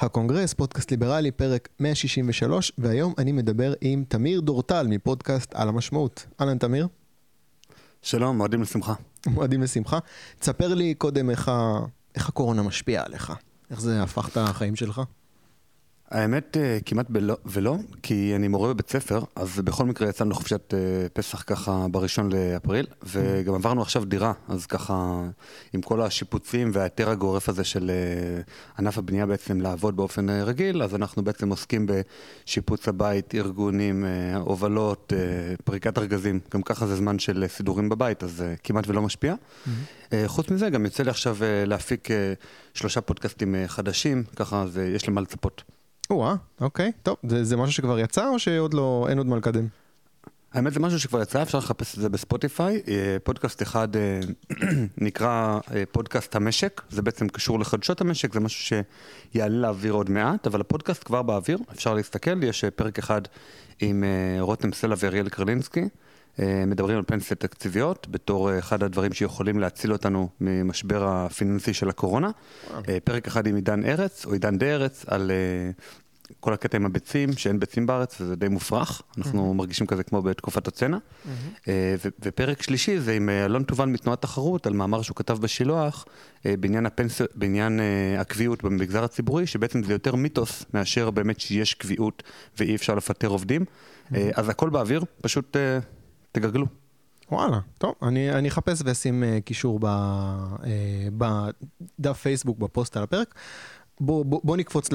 הקונגרס, פודקאסט ליברלי, פרק 163, והיום אני מדבר עם תמיר דורטל מפודקאסט על המשמעות. אהלן תמיר. שלום, מועדים לשמחה. מועדים לשמחה. תספר לי קודם איך, ה... איך הקורונה משפיעה עליך. איך זה הפך את החיים שלך? האמת, אה, כמעט בלא, ולא, כי אני מורה בבית ספר, אז בכל מקרה יצאנו לחופשת אה, פסח ככה בראשון לאפריל, וגם עברנו עכשיו דירה, אז ככה עם כל השיפוצים וההיתר הגורף הזה של אה, ענף הבנייה בעצם לעבוד באופן רגיל, אז אנחנו בעצם עוסקים בשיפוץ הבית, ארגונים, הובלות, פריקת ארגזים, גם ככה זה זמן של סידורים בבית, אז כמעט ולא משפיע. Mm-hmm. חוץ מזה, גם יוצא לי עכשיו להפיק שלושה פודקאסטים חדשים, ככה אז יש למה לצפות. או-אה, אוקיי, טוב, זה, זה משהו שכבר יצא או שעוד לא, אין עוד מה לקדם? האמת זה משהו שכבר יצא, אפשר לחפש את זה בספוטיפיי. אה, פודקאסט אחד אה, נקרא אה, פודקאסט המשק, זה בעצם קשור לחדשות המשק, זה משהו שיעלה לאוויר עוד מעט, אבל הפודקאסט כבר באוויר, אפשר להסתכל, יש פרק אחד עם רותם סלע ואריאל קרלינסקי. מדברים על פנסיות תקציביות בתור אחד הדברים שיכולים להציל אותנו ממשבר הפיננסי של הקורונה. פרק אחד עם עידן ארץ, או עידן דה ארץ, על כל הקטע עם הביצים, שאין ביצים בארץ, וזה די מופרך, אנחנו mm-hmm. מרגישים כזה כמו בתקופת הצנע. Mm-hmm. ופרק שלישי זה עם אה, אלון תובן מתנועת תחרות, על מאמר שהוא כתב בשילוח, אה, בעניין, הפנס... בעניין הקביעות במגזר הציבורי, שבעצם זה יותר מיתוס מאשר באמת שיש קביעות ואי אפשר לפטר עובדים. Mm-hmm. אז הכל באוויר, פשוט תגגלו. וואלה, טוב, אני, אני אחפש ואשים קישור בדף פייסבוק בפוסט על הפרק. בוא, בוא, בוא נקפוץ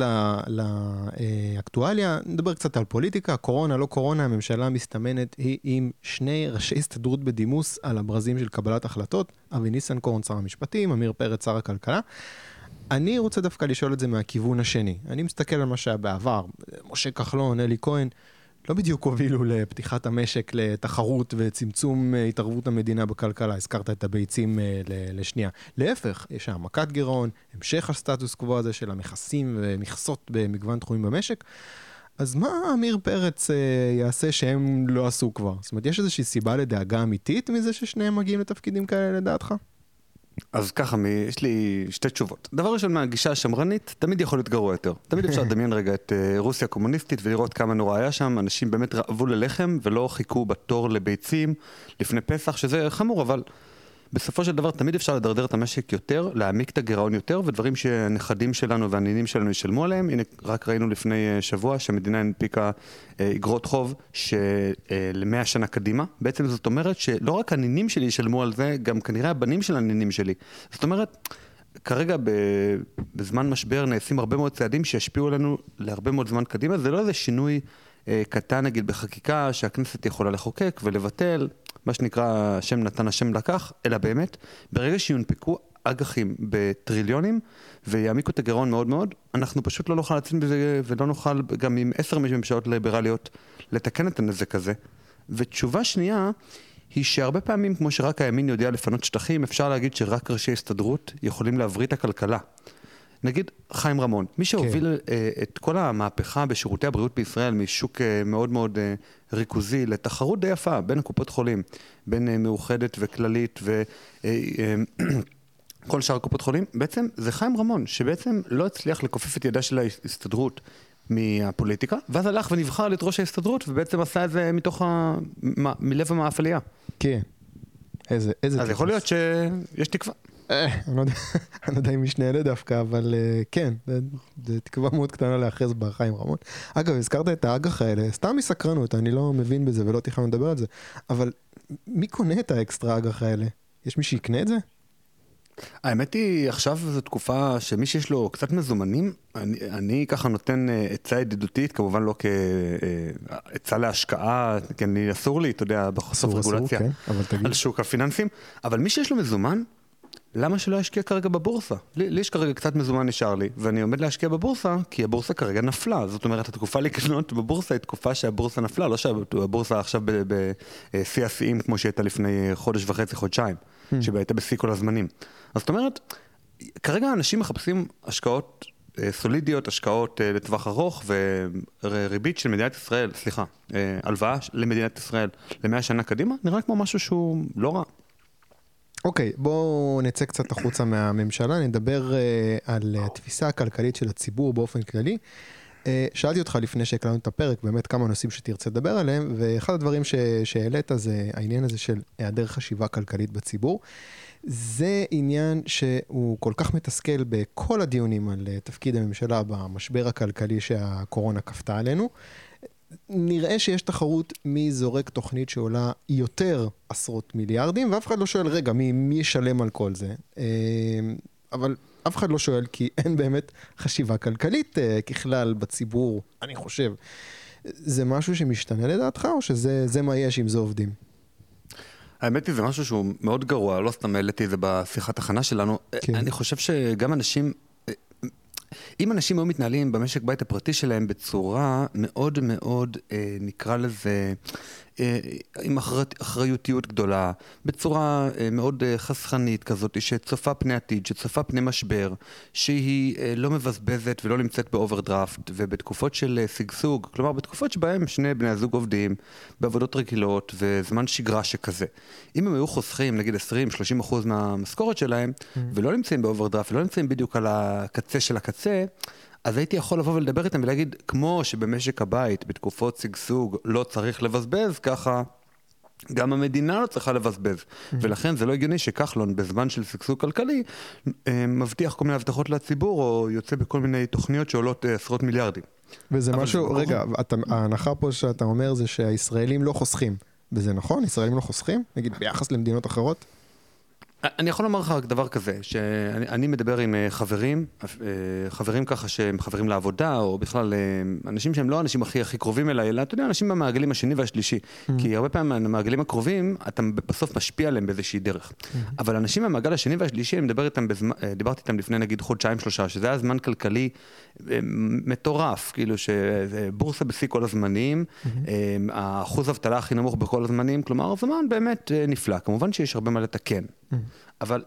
לאקטואליה, נדבר קצת על פוליטיקה, קורונה, לא קורונה, הממשלה מסתמנת היא עם שני ראשי הסתדרות בדימוס על הברזים של קבלת החלטות, אבי ניסנקורן שר המשפטים, עמיר פרץ שר הכלכלה. אני רוצה דווקא לשאול את זה מהכיוון השני. אני מסתכל על מה שהיה בעבר, משה כחלון, אלי כהן, לא בדיוק הובילו לפתיחת המשק לתחרות וצמצום אה, התערבות המדינה בכלכלה. הזכרת את הביצים אה, לשנייה. להפך, יש העמקת גירעון, המשך הסטטוס קוו הזה של המכסים ומכסות במגוון תחומים במשק. אז מה עמיר פרץ אה, יעשה שהם לא עשו כבר? זאת אומרת, יש איזושהי סיבה לדאגה אמיתית מזה ששניהם מגיעים לתפקידים כאלה לדעתך? אז ככה, יש לי שתי תשובות. דבר ראשון, מהגישה השמרנית, תמיד יכול להיות גרוע יותר. תמיד אפשר לדמיין רגע את אה, רוסיה הקומוניסטית ולראות כמה נורא היה שם, אנשים באמת רעבו ללחם ולא חיכו בתור לביצים לפני פסח, שזה חמור, אבל בסופו של דבר תמיד אפשר לדרדר את המשק יותר, להעמיק את הגירעון יותר, ודברים שהנכדים שלנו והנינים שלנו ישלמו עליהם. הנה, רק ראינו לפני אה, שבוע שהמדינה הנפיקה אה, אגרות חוב למאה אה, שנה קדימה. בעצם זאת אומרת שלא רק הנינים שלי ישלמו על זה, גם כנראה הבנים של הנינים שלי. זאת אומרת... כרגע בזמן משבר נעשים הרבה מאוד צעדים שישפיעו עלינו להרבה מאוד זמן קדימה, זה לא איזה שינוי קטן נגיד בחקיקה שהכנסת יכולה לחוקק ולבטל, מה שנקרא השם נתן השם לקח, אלא באמת, ברגע שיונפקו אג"חים בטריליונים ויעמיקו את הגירעון מאוד מאוד, אנחנו פשוט לא נוכל להציל בזה ולא נוכל גם עם עשר ממשלות ליברליות לתקן את הנזק הזה. ותשובה שנייה, היא שהרבה פעמים, כמו שרק הימין יודע לפנות שטחים, אפשר להגיד שרק ראשי הסתדרות יכולים להבריא את הכלכלה. נגיד חיים רמון, מי שהוביל כן. uh, את כל המהפכה בשירותי הבריאות בישראל משוק uh, מאוד מאוד uh, ריכוזי לתחרות די יפה בין הקופות חולים, בין מאוחדת וכללית וכל שאר קופות חולים, בעצם זה חיים רמון, שבעצם לא הצליח לכופף את ידה של ההסתדרות מהפוליטיקה, ואז הלך ונבחר להיות ראש ההסתדרות, ובעצם עשה את זה מתוך ה... מלב המאפליה. כן. איזה, איזה... אז יכול להיות שיש תקווה. אה, אני לא, לא יודע אם משנה אלה דווקא, אבל אה, כן, זו תקווה מאוד קטנה להיאחז בחיים רמון. אגב, הזכרת את האג"ח האלה, סתם מסקרנות, אני לא מבין בזה ולא תכננו לדבר על זה, אבל מי קונה את האקסטרה אג"ח האלה? יש מי שיקנה את זה? האמת היא, עכשיו זו תקופה שמי שיש לו קצת מזומנים, אני, אני ככה נותן אה, עצה ידידותית, כמובן לא כעצה להשקעה, כי אני אסור לי, אתה יודע, בסוף רגולציה, כן, על שוק הפיננסים, אבל מי שיש לו מזומן, למה שלא ישקיע כרגע בבורסה? לי, לי יש כרגע קצת מזומן נשאר לי, ואני עומד להשקיע בבורסה, כי הבורסה כרגע נפלה. זאת אומרת, התקופה לקנות בבורסה היא תקופה שהבורסה נפלה, לא שהבורסה עכשיו בשיא השיאים כמו שהייתה לפני חודש וחצי, חודשיים, mm. שבה הייתה בשיא כל הזמנים. אז זאת אומרת, כרגע אנשים מחפשים השקעות אה, סולידיות, השקעות אה, לטווח ארוך וריבית של מדינת ישראל, סליחה, אה, הלוואה למדינת ישראל למאה שנה קדימה, נראה כמו משהו שהוא לא רע. אוקיי, בואו נצא קצת החוצה מהממשלה, נדבר uh, על התפיסה הכלכלית של הציבור באופן כללי. Uh, שאלתי אותך לפני שהקלטנו את הפרק, באמת כמה נושאים שתרצה לדבר עליהם, ואחד הדברים ש- שהעלית זה העניין הזה של היעדר חשיבה כלכלית בציבור. זה עניין שהוא כל כך מתסכל בכל הדיונים על uh, תפקיד הממשלה במשבר הכלכלי שהקורונה כפתה עלינו. נראה שיש תחרות מי זורק תוכנית שעולה יותר עשרות מיליארדים, ואף אחד לא שואל, רגע, מי, מי ישלם על כל זה? אה, אבל אף אחד לא שואל, כי אין באמת חשיבה כלכלית אה, ככלל בציבור, אני חושב. זה משהו שמשתנה לדעתך, או שזה מה יש עם זה עובדים? האמת היא זה משהו שהוא מאוד גרוע, לא סתם העליתי את זה בשיחת הכנה שלנו. כן. אני חושב שגם אנשים אם אנשים היו מתנהלים במשק בית הפרטי שלהם בצורה מאוד מאוד, אה, נקרא לזה, אה, עם אחריותיות גדולה, בצורה אה, מאוד אה, חסכנית כזאת, שצופה פני עתיד, שצופה פני משבר, שהיא לא מבזבזת ולא נמצאת באוברדרפט, ובתקופות של שגשוג, כלומר בתקופות שבהן שני בני הזוג עובדים, בעבודות רגילות וזמן שגרה שכזה. אם הם היו חוסכים נגיד 20-30 אחוז מהמשכורת שלהם, mm-hmm. ולא נמצאים באוברדרפט ולא נמצאים בדיוק על הקצה של הקצה, אז הייתי יכול לבוא ולדבר איתם ולהגיד, כמו שבמשק הבית, בתקופות שגשוג, לא צריך לבזבז, ככה גם המדינה לא צריכה לבזבז. Mm-hmm. ולכן זה לא הגיוני שכחלון, בזמן של שגשוג כלכלי, אה, מבטיח כל מיני הבטחות לציבור, או יוצא בכל מיני תוכניות שעולות אה, עשרות מיליארדים. וזה משהו, זה רגע, אתה, ההנחה פה שאתה אומר זה שהישראלים לא חוסכים. וזה נכון? ישראלים לא חוסכים? נגיד ביחס למדינות אחרות? אני יכול לומר לך רק דבר כזה, שאני מדבר עם אה, חברים, אה, חברים ככה שהם חברים לעבודה, או בכלל אה, אנשים שהם לא האנשים הכי הכי קרובים אליי, אלא אתה יודע, אנשים במעגלים השני והשלישי. Mm-hmm. כי הרבה פעמים המעגלים הקרובים, אתה בסוף משפיע עליהם באיזושהי דרך. Mm-hmm. אבל אנשים מהמעגל השני והשלישי, אני מדבר איתם, בזמן, דיברתי איתם לפני נגיד חודשיים שלושה, שזה היה זמן כלכלי מטורף, כאילו שבורסה בשיא כל הזמנים, mm-hmm. האחוז אבטלה הכי נמוך בכל הזמנים, כלומר זמן באמת נפלא. כמובן שיש הרבה מה לתקן. אבל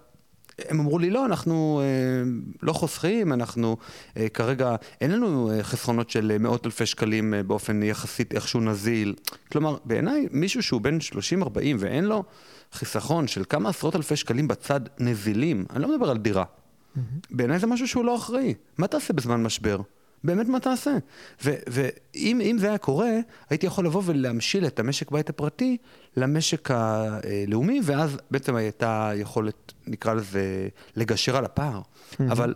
הם אמרו לי, לא, אנחנו אה, לא חוסכים, אנחנו אה, כרגע, אין לנו אה, חסכונות של מאות אלפי שקלים אה, באופן יחסית איכשהו נזיל. כלומר, בעיניי, מישהו שהוא בן 30-40 ואין לו חיסכון של כמה עשרות אלפי שקלים בצד נזילים, אני לא מדבר על דירה. Mm-hmm. בעיניי זה משהו שהוא לא אחראי. מה תעשה בזמן משבר? באמת מה תעשה? ואם זה היה קורה, הייתי יכול לבוא ולהמשיל את המשק בית הפרטי למשק הלאומי, ואז בעצם הייתה יכולת, נקרא לזה, לגשר על הפער. Mm-hmm. אבל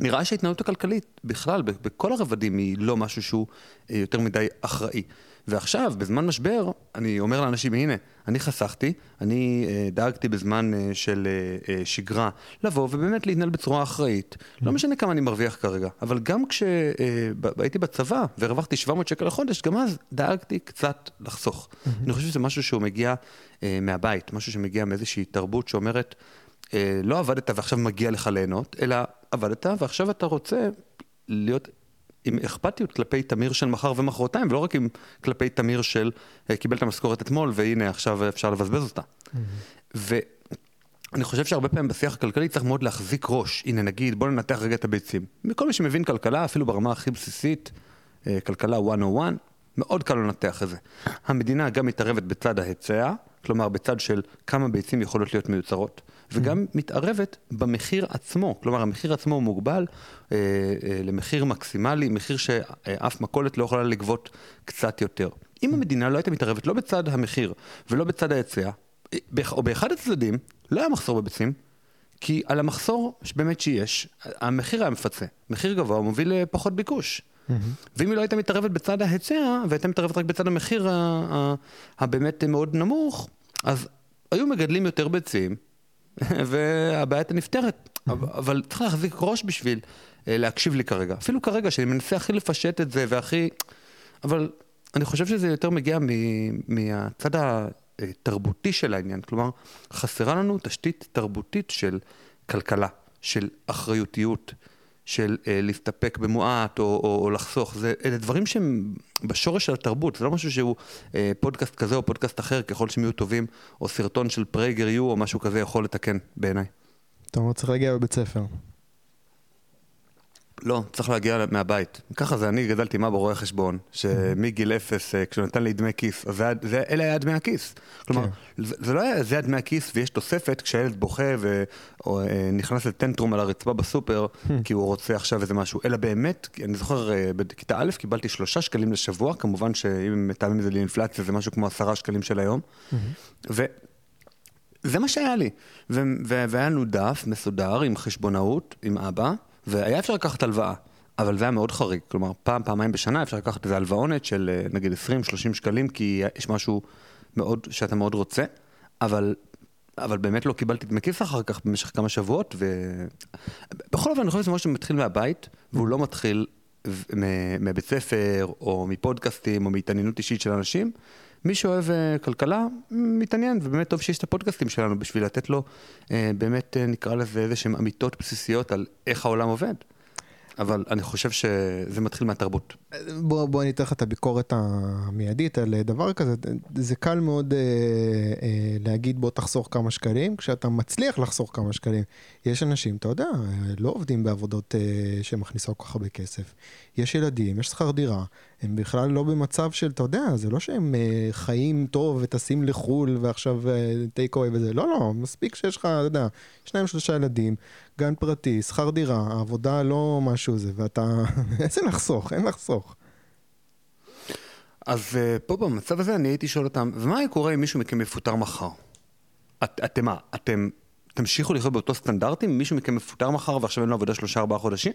נראה שההתנהלות הכלכלית בכלל, בכל הרבדים, היא לא משהו שהוא אה, יותר מדי אחראי. ועכשיו, בזמן משבר, אני אומר לאנשים, הנה, אני חסכתי, אני אה, דאגתי בזמן אה, של אה, אה, שגרה לבוא ובאמת להתנהל בצורה אחראית. Mm-hmm. לא משנה כמה אני מרוויח כרגע, אבל גם כשהייתי אה, בצבא והרווחתי 700 שקל לחודש, גם אז דאגתי קצת לחסוך. Mm-hmm. אני חושב שזה משהו שהוא מגיע אה, מהבית, משהו שמגיע מאיזושהי תרבות שאומרת, אה, לא עבדת ועכשיו מגיע לך ליהנות, אלא עבדת ועכשיו אתה רוצה להיות עם אכפתיות כלפי תמיר של מחר ומחרתיים, ולא רק עם כלפי תמיר של אה, קיבל את המשכורת אתמול, והנה עכשיו אפשר לבזבז אותה. Mm-hmm. ואני חושב שהרבה פעמים בשיח הכלכלי צריך מאוד להחזיק ראש. הנה נגיד, בוא ננתח רגע את הביצים. מכל מי שמבין כלכלה, אפילו ברמה הכי בסיסית, אה, כלכלה 101, מאוד קל לנתח את זה. המדינה גם מתערבת בצד ההיצע, כלומר בצד של כמה ביצים יכולות להיות מיוצרות, וגם mm. מתערבת במחיר עצמו, כלומר המחיר עצמו הוא מוגבל אה, אה, למחיר מקסימלי, מחיר שאף מכולת לא יכולה לגבות קצת יותר. אם המדינה לא הייתה מתערבת לא בצד המחיר ולא בצד ההיצע, אה, או באחד הצדדים, לא היה מחסור בביצים, כי על המחסור שבאמת שיש, המחיר היה מפצה. מחיר גבוה מוביל לפחות ביקוש. ואם היא לא הייתה מתערבת בצד ההיצע, והייתה מתערבת רק בצד המחיר הבאמת מאוד נמוך, אז היו מגדלים יותר ביצים, והבעיה הייתה נפתרת. אבל צריך להחזיק ראש בשביל אה, להקשיב לי כרגע. אפילו כרגע, שאני מנסה הכי לפשט את זה והכי... אבל אני חושב שזה יותר מגיע מהצד התרבותי של העניין. כלומר, חסרה לנו תשתית תרבותית של כלכלה, של אחריותיות, של אה, להסתפק במועט או, או, או לחסוך. זה, אלה דברים שהם בשורש של התרבות, זה לא משהו שהוא אה, פודקאסט כזה או פודקאסט אחר, ככל שהם יהיו טובים, או סרטון של PragerU או משהו כזה יכול לתקן בעיניי. אתה אומר צריך להגיע בבית ספר. לא, צריך להגיע מהבית. ככה זה, אני גדלתי עם אבא רואה חשבון, שמגיל אפס, אה, כשהוא נתן לי דמי כיס, אז זה, זה, אלה היה דמי הכיס. כלומר, כן. זה, זה לא היה, זה היה דמי הכיס ויש תוספת כשהילד בוכה ונכנס לטנטרום על הרצפה בסופר, כי הוא רוצה עכשיו איזה משהו, אלא באמת, אני זוכר, אה, בכיתה א' קיבלתי שלושה שקלים לשבוע, כמובן שאם מתאמים את זה לאינפלציה, זה משהו כמו עשרה שקלים של היום. ו... זה מה שהיה לי. והיה לנו דף מסודר עם חשבונאות, עם אבא, והיה אפשר לקחת הלוואה. אבל זה היה מאוד חריג, כלומר פעם, פעמיים בשנה אפשר לקחת איזה הלוואונת של אה, נגיד 20-30 שקלים, כי יש משהו מאוד, שאתה מאוד רוצה, אבל, אבל באמת לא קיבלתי דמי כיס אחר כך במשך כמה שבועות, ובכל אופן אני חושב שזה משהו שמתחיל מהבית, והוא לא מתחיל מ- מבית ספר, או מפודקאסטים, או מהתעניינות אישית של אנשים. מי שאוהב אה, כלכלה, מתעניין, ובאמת טוב שיש את הפודקאסטים שלנו בשביל לתת לו, אה, באמת אה, נקרא לזה איזה שהן אמיתות בסיסיות על איך העולם עובד. אבל אני חושב שזה מתחיל מהתרבות. בוא, בוא אני אתן לך את הביקורת המיידית על דבר כזה. זה קל מאוד אה, אה, להגיד בוא תחסוך כמה שקלים, כשאתה מצליח לחסוך כמה שקלים. יש אנשים, אתה יודע, לא עובדים בעבודות אה, שמכניסות כל כך הרבה כסף. יש ילדים, יש שכר דירה, הם בכלל לא במצב של, אתה יודע, זה לא שהם אה, חיים טוב וטסים לחו"ל ועכשיו טייק אה, אווי וזה. לא, לא, מספיק שיש לך, אתה יודע, שניים שלושה ילדים, גן פרטי, שכר דירה, עבודה לא משהו זה, ואתה, איזה לחסוך, אין לחסוך. אז uh, פה במצב הזה אני הייתי שואל אותם, ומה היה קורה אם מישהו מכם מפוטר מחר? את, אתם מה, אתם תמשיכו לחיות באותו סטנדרטים? מישהו מכם מפוטר מחר ועכשיו אין לו עבודה שלושה ארבעה חודשים?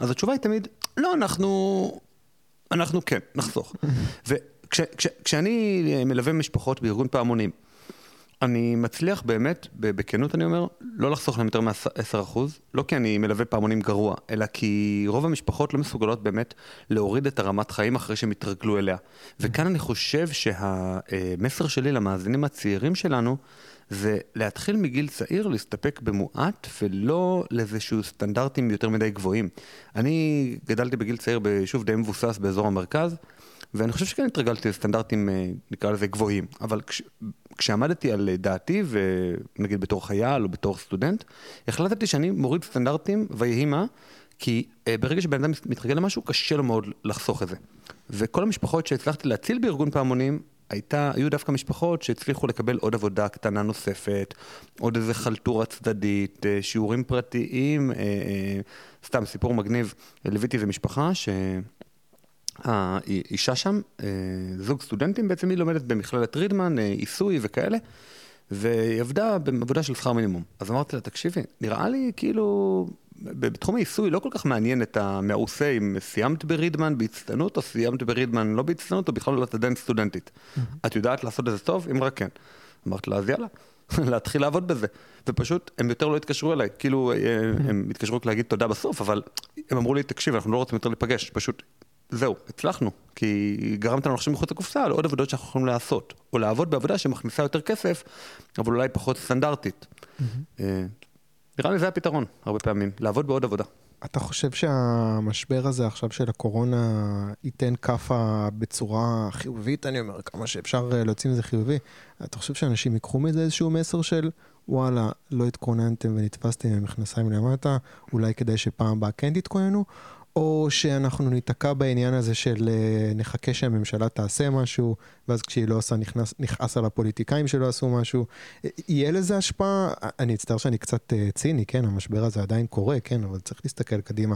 אז התשובה היא תמיד, לא, אנחנו, אנחנו כן, נחסוך. וכשאני אה, מלווה משפחות בארגון פעמונים, אני מצליח באמת, בכנות אני אומר, לא לחסוך להם יותר מ-10%, לא כי אני מלווה פעמונים גרוע, אלא כי רוב המשפחות לא מסוגלות באמת להוריד את הרמת חיים אחרי שהם התרגלו אליה. וכאן אני חושב שהמסר שלי למאזינים הצעירים שלנו, זה להתחיל מגיל צעיר להסתפק במועט ולא לאיזשהו סטנדרטים יותר מדי גבוהים. אני גדלתי בגיל צעיר ביישוב די מבוסס באזור המרכז, ואני חושב שכן התרגלתי לסטנדרטים, אה, נקרא לזה, גבוהים. אבל כש, כשעמדתי על דעתי, ונגיד בתור חייל או בתור סטודנט, החלטתי שאני מוריד סטנדרטים ויהי מה, כי אה, ברגע שבן אדם מתרגל למשהו, קשה לו מאוד לחסוך את זה. וכל המשפחות שהצלחתי להציל בארגון פעמונים, הייתה, היו דווקא משפחות שהצליחו לקבל עוד עבודה קטנה נוספת, עוד איזה חלטורה צדדית, אה, שיעורים פרטיים, סתם סיפור מגניב, ליוויתי איזה משפחה ש... האישה שם, אה, זוג סטודנטים, בעצם היא לומדת במכללת רידמן, אה, עיסוי וכאלה, והיא עבדה בעבודה של שכר מינימום. אז אמרתי לה, תקשיבי, נראה לי כאילו, בתחום העיסוי לא כל כך מעניין את המעושה אם סיימת ברידמן בהצטיינות, או סיימת ברידמן לא בהצטיינות, או בכלל לא עדיין סטודנטית. את יודעת לעשות את זה טוב? אם רק כן. אמרתי לה, אז יאללה. להתחיל לעבוד בזה. ופשוט, הם יותר לא התקשרו אליי, כאילו, אה, הם התקשרו רק להגיד תודה בסוף, אבל הם אמרו לי, תקשיב, אנחנו לא רוצים יותר להיפגש, פשוט זהו, הצלחנו, כי גרמת לנו לחשוב מחוץ לקופסה על עוד עבודות שאנחנו יכולים לעשות, או לעבוד בעבודה שמכניסה יותר כסף, אבל אולי פחות סטנדרטית. אה, נראה לי זה הפתרון, הרבה פעמים, לעבוד בעוד עבודה. אתה חושב שהמשבר הזה עכשיו של הקורונה ייתן כאפה בצורה חיובית, אני אומר, כמה שאפשר אה, להוציא מזה חיובי? אתה חושב שאנשים ייקחו מזה איזשהו מסר של, וואלה, לא התכוננתם ונתפסתם עם המכנסיים למטה, אולי כדאי שפעם הבאה כן תתכוננו? או שאנחנו ניתקע בעניין הזה של אה, נחכה שהממשלה תעשה משהו, ואז כשהיא לא עושה נכנס, נכעס על הפוליטיקאים שלא עשו משהו. אה, יהיה לזה השפעה? אני אצטער שאני קצת אה, ציני, כן, המשבר הזה עדיין קורה, כן, אבל צריך להסתכל קדימה.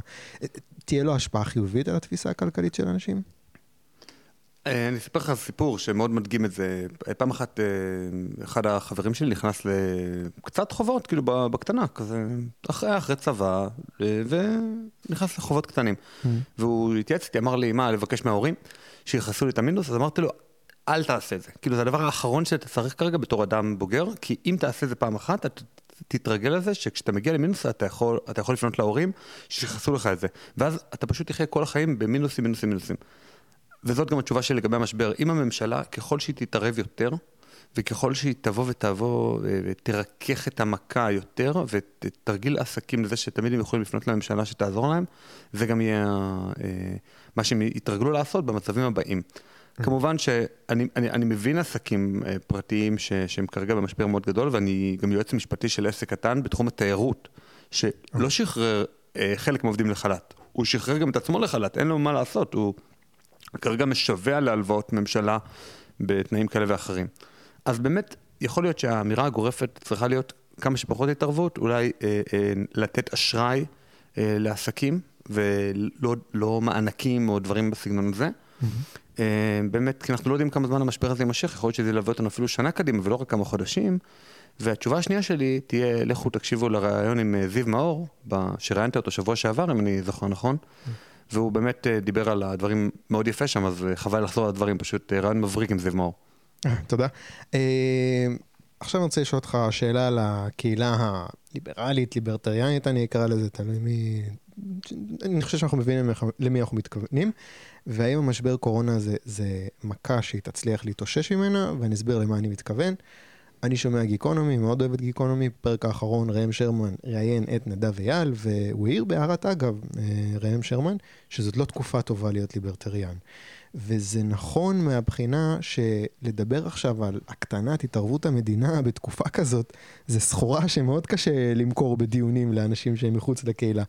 תהיה לו השפעה חיובית על התפיסה הכלכלית של אנשים? אה, אני אספר לך סיפור שמאוד מדגים את זה. פעם אחת אה, אחד החברים שלי נכנס לקצת חובות, כאילו בקטנה, כזה, אחרי, אחרי צבא, אה, ונכנס לחובות קטנים. Mm-hmm. והוא התייעץ איתי, אמר לי, מה, לבקש מההורים שיכנסו לי את המינוס? אז אמרתי לו, אל תעשה את זה. כאילו, זה הדבר האחרון שאתה צריך כרגע בתור אדם בוגר, כי אם תעשה את זה פעם אחת, אתה תתרגל לזה שכשאתה מגיע למינוס אתה יכול, אתה יכול לפנות להורים שיכנסו לך את זה. ואז אתה פשוט תחיה כל החיים במינוסים, מינוסים, מינוסים. וזאת גם התשובה שלי לגבי המשבר. אם הממשלה, ככל שהיא תתערב יותר, וככל שהיא תבוא ותבוא אה, ותרכך את המכה יותר, ותרגיל עסקים לזה שתמיד הם יכולים לפנות לממשלה שתעזור להם, זה גם יהיה אה, מה שהם יתרגלו לעשות במצבים הבאים. כמובן שאני אני, אני מבין עסקים אה, פרטיים ש, שהם כרגע במשבר מאוד גדול, ואני גם יועץ משפטי של עסק קטן בתחום התיירות, שלא שחרר אה, חלק מהעובדים לחל"ת. הוא שחרר גם את עצמו לחל"ת, אין לו מה לעשות, הוא כרגע משווע להלוואות ממשלה בתנאים כאלה ואחרים. אז באמת, יכול להיות שהאמירה הגורפת צריכה להיות כמה שפחות התערבות, אולי אה, אה, לתת אשראי אה, לעסקים, ולא לא מענקים או דברים בסגנון הזה. Mm-hmm. אה, באמת, כי אנחנו לא יודעים כמה זמן המשבר הזה יימשך, יכול להיות שזה ילווה אותנו אפילו שנה קדימה ולא רק כמה חודשים. והתשובה השנייה שלי תהיה, לכו תקשיבו לראיון עם אה, זיו מאור, שראיינתי אותו שבוע שעבר, אם אני זוכר נכון. והוא באמת אה, דיבר על הדברים מאוד יפה שם, אז חבל לחזור על הדברים, פשוט ראיון מבריק עם זיו מאור. תודה. עכשיו אני רוצה לשאול אותך שאלה על הקהילה הליברלית, ליברטריאנית, אני אקרא לזה, תלוי מי... אני חושב שאנחנו מבינים למי אנחנו מתכוונים, והאם המשבר קורונה זה, זה מכה שהיא תצליח להתאושש ממנה, ואני אסביר למה אני מתכוון. אני שומע גיקונומי, מאוד אוהב את גיקונומי, בפרק האחרון ראם שרמן ראיין את נדב אייל, והוא העיר בהערת אגב, אה, ראם שרמן, שזאת לא תקופה טובה להיות ליברטריאן. וזה נכון מהבחינה שלדבר עכשיו על הקטנת התערבות המדינה בתקופה כזאת, זה סחורה שמאוד קשה למכור בדיונים לאנשים שהם מחוץ לקהילה.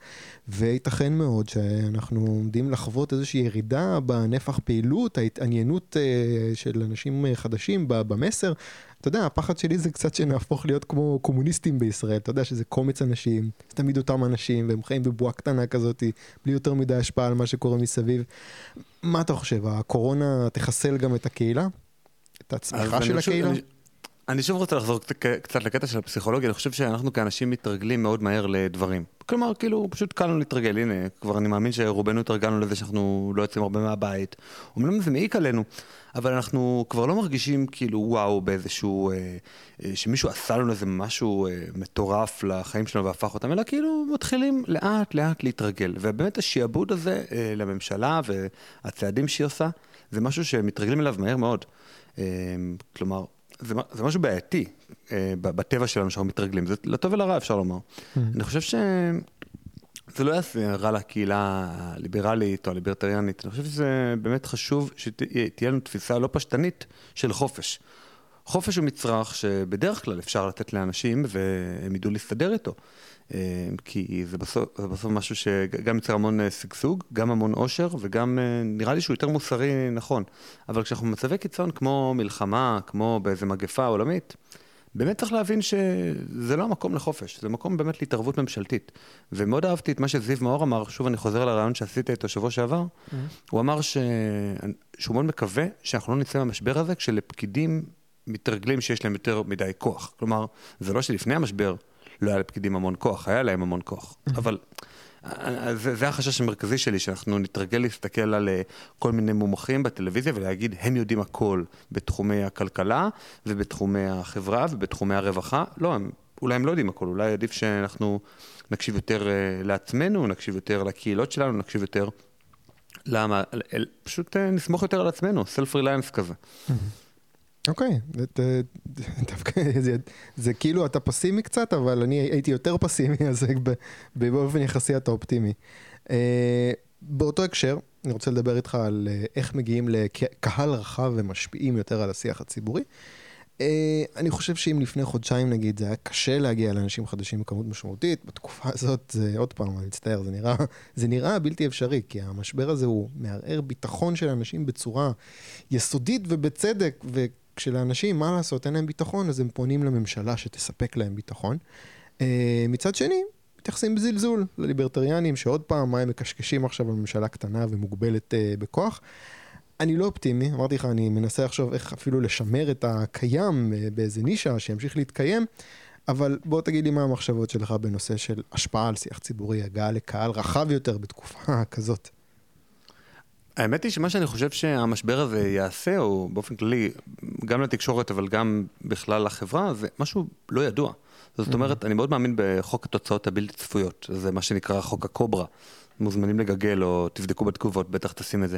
וייתכן מאוד שאנחנו עומדים לחוות איזושהי ירידה בנפח פעילות, ההתעניינות אה, של אנשים חדשים במסר. אתה יודע, הפחד שלי זה קצת שנהפוך להיות כמו קומוניסטים בישראל, אתה יודע שזה קומץ אנשים, זה תמיד אותם אנשים, והם חיים בבועה קטנה כזאת, בלי יותר מדי השפעה על מה שקורה מסביב. מה אתה חושב, הקורונה תחסל גם את הקהילה? את הצמיחה של הקהילה? אני, אני שוב רוצה לחזור קצת לקטע של הפסיכולוגיה, אני חושב שאנחנו כאנשים מתרגלים מאוד מהר לדברים. כלומר, כאילו, פשוט קל לנו להתרגל, הנה, כבר אני מאמין שרובנו התרגלנו לזה שאנחנו לא יוצאים הרבה מהבית. אומנם זה מעיק עלינו, אבל אנחנו כבר לא מרגישים כאילו וואו באיזשהו, אה, אה, שמישהו עשה לנו איזה משהו אה, מטורף לחיים שלנו והפך אותם, אלא כאילו מתחילים לאט לאט להתרגל. ובאמת השעבוד הזה אה, לממשלה והצעדים שהיא עושה, זה משהו שמתרגלים אליו מהר מאוד. אה, כלומר, זה, זה משהו בעייתי אה, בטבע שלנו שאנחנו מתרגלים, זה לטוב ולרע אפשר לומר. Mm-hmm. אני חושב שזה לא יעשה רע לקהילה הליברלית או הליברטריאנית, אני חושב שזה באמת חשוב שתהיה לנו תפיסה לא פשטנית של חופש. חופש הוא מצרך שבדרך כלל אפשר לתת לאנשים והם ידעו להסתדר איתו. אה, כי זה בסוף, זה בסוף משהו שגם יוצר המון אה, שגשוג, גם המון עושר וגם אה, נראה לי שהוא יותר מוסרי נכון. אבל כשאנחנו במצבי קיצון כמו מלחמה, כמו באיזה מגפה עולמית, באמת צריך להבין שזה לא המקום לחופש, זה מקום באמת להתערבות ממשלתית. ומאוד אהבתי את מה שזיו מאור אמר, שוב אני חוזר לרעיון שעשיתי איתו שבוע שעבר, mm-hmm. הוא אמר ש... שהוא מאוד מקווה שאנחנו לא נצא מהמשבר הזה כשלפקידים מתרגלים שיש להם יותר מדי כוח. כלומר, זה לא שלפני המשבר לא היה לפקידים המון כוח, היה להם המון כוח. אבל אה, זה, זה החשש המרכזי שלי, שאנחנו נתרגל להסתכל על אה, כל מיני מומחים בטלוויזיה ולהגיד, הם יודעים הכל בתחומי הכלכלה ובתחומי החברה ובתחומי הרווחה. לא, הם, אולי הם לא יודעים הכל, אולי עדיף שאנחנו נקשיב יותר uh, לעצמנו, נקשיב יותר לקהילות שלנו, נקשיב יותר... למה? פשוט נסמוך יותר על עצמנו, סלף ריליינס כזה. אוקיי, דווקא זה, זה כאילו אתה פסימי קצת, אבל אני הייתי יותר פסימי, אז באופן יחסי אתה אופטימי. אה, באותו הקשר, אני רוצה לדבר איתך על אה, איך מגיעים לקהל רחב ומשפיעים יותר על השיח הציבורי. אה, אני חושב שאם לפני חודשיים נגיד זה היה קשה להגיע לאנשים חדשים בכמות משמעותית, בתקופה הזאת זה עוד פעם, אני מצטער, זה נראה, זה נראה בלתי אפשרי, כי המשבר הזה הוא מערער ביטחון של אנשים בצורה יסודית ובצדק, ו... כשלאנשים, מה לעשות, אין להם ביטחון, אז הם פונים לממשלה שתספק להם ביטחון. Uh, מצד שני, מתייחסים בזלזול לליברטריאנים, שעוד פעם, מה הם מקשקשים עכשיו על ממשלה קטנה ומוגבלת uh, בכוח. אני לא אופטימי, אמרתי לך, אני מנסה לחשוב איך אפילו לשמר את הקיים uh, באיזה נישה שימשיך להתקיים, אבל בוא תגיד לי מה המחשבות שלך בנושא של השפעה על שיח ציבורי, הגעה לקהל רחב יותר בתקופה כזאת. האמת היא שמה שאני חושב שהמשבר הזה יעשה, או באופן כללי, גם לתקשורת אבל גם בכלל לחברה, זה משהו לא ידוע. זאת mm-hmm. אומרת, אני מאוד מאמין בחוק התוצאות הבלתי צפויות, זה מה שנקרא חוק הקוברה. מוזמנים לגגל או תבדקו בתגובות, בטח תשים את זה.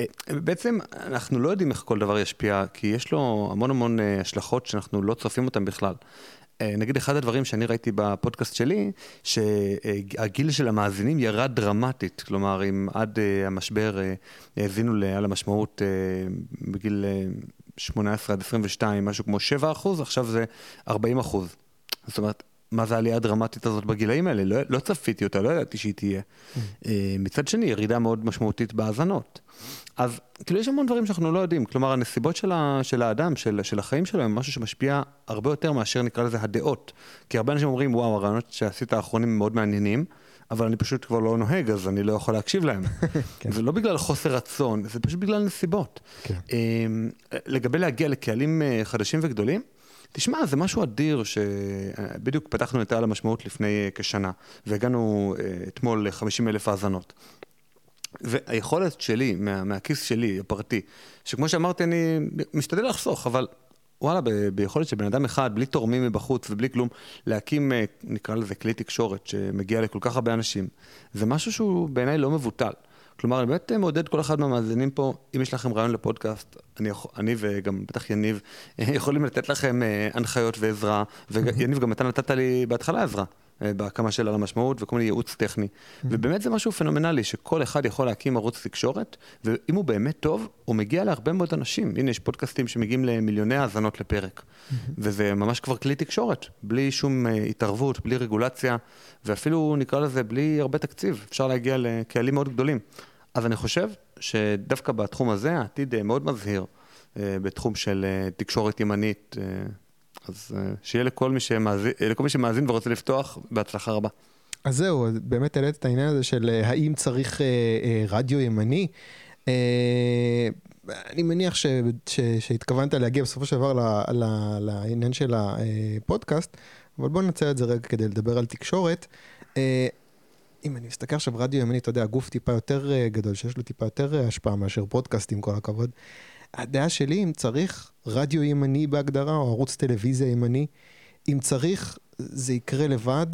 אה, בעצם אנחנו לא יודעים איך כל דבר ישפיע, כי יש לו המון המון אה, השלכות שאנחנו לא צופים אותן בכלל. אה, נגיד אחד הדברים שאני ראיתי בפודקאסט שלי, שהגיל של המאזינים ירד דרמטית, כלומר אם עד אה, המשבר אה, האזינו על המשמעות בגיל 18 עד 22, משהו כמו 7 אחוז, עכשיו זה 40 אחוז. זאת אומרת, מה זה העלייה הדרמטית הזאת בגילאים האלה, לא, לא צפיתי אותה, לא ידעתי שהיא תהיה. אה, מצד שני, ירידה מאוד משמעותית בהאזנות. אז כאילו יש המון דברים שאנחנו לא יודעים, כלומר הנסיבות של, ה, של האדם, של, של החיים שלו, הם משהו שמשפיע הרבה יותר מאשר נקרא לזה הדעות. כי הרבה אנשים אומרים, וואו, הרעיונות שעשית האחרונים הם מאוד מעניינים. אבל אני פשוט כבר לא נוהג, אז אני לא יכול להקשיב להם. כן. זה לא בגלל חוסר רצון, זה פשוט בגלל נסיבות. כן. אמ, לגבי להגיע לקהלים אה, חדשים וגדולים, תשמע, זה משהו אדיר שבדיוק פתחנו את העל המשמעות לפני אה, כשנה, והגענו אה, אתמול ל-50 אלף האזנות. והיכולת שלי, מה, מהכיס שלי, הפרטי, שכמו שאמרתי, אני משתדל לחסוך, אבל וואלה, ב- ביכולת של בן אדם אחד, בלי תורמים מבחוץ ובלי כלום, להקים, אה, נקרא לזה כלי תקשורת שמגיע לכל כך הרבה אנשים, זה משהו שהוא בעיניי לא מבוטל. כלומר, אני באמת מעודד כל אחד מהמאזינים פה, אם יש לכם רעיון לפודקאסט, אני, אני וגם בטח יניב, יכולים לתת לכם אה, הנחיות ועזרה, ויניב, גם אתה נתת לי בהתחלה עזרה. אה, בהקמה של על המשמעות וכל מיני ייעוץ טכני. Mm-hmm. ובאמת זה משהו פנומנלי, שכל אחד יכול להקים ערוץ תקשורת, ואם הוא באמת טוב, הוא מגיע להרבה מאוד אנשים. הנה, יש פודקאסטים שמגיעים למיליוני האזנות לפרק. Mm-hmm. וזה ממש כבר כלי תקשורת, בלי שום uh, התערבות, בלי רגולציה, ואפילו נקרא לזה בלי הרבה תקציב. אפשר להגיע לקהלים מאוד גדולים. אז אני חושב שדווקא בתחום הזה העתיד מאוד מזהיר, בתחום של תקשורת ימנית. אז אה, שיהיה לכל מי שמאזין, לכל מי שמאזין ורוצה לפתוח, בהצלחה רבה. אז זהו, באמת העלית את העניין הזה של אה, האם צריך אה, אה, רדיו ימני. אה, אני מניח ש, ש, שהתכוונת להגיע בסופו של דבר ל, ל, לעניין של הפודקאסט, אבל בוא ננצל את זה רגע כדי לדבר על תקשורת. אה, אם אני מסתכל עכשיו רדיו ימני, אתה יודע, גוף טיפה יותר גדול, שיש לו טיפה יותר השפעה מאשר פודקאסט, עם כל הכבוד. הדעה שלי, אם צריך רדיו ימני בהגדרה, או ערוץ טלוויזיה ימני, אם צריך, זה יקרה לבד.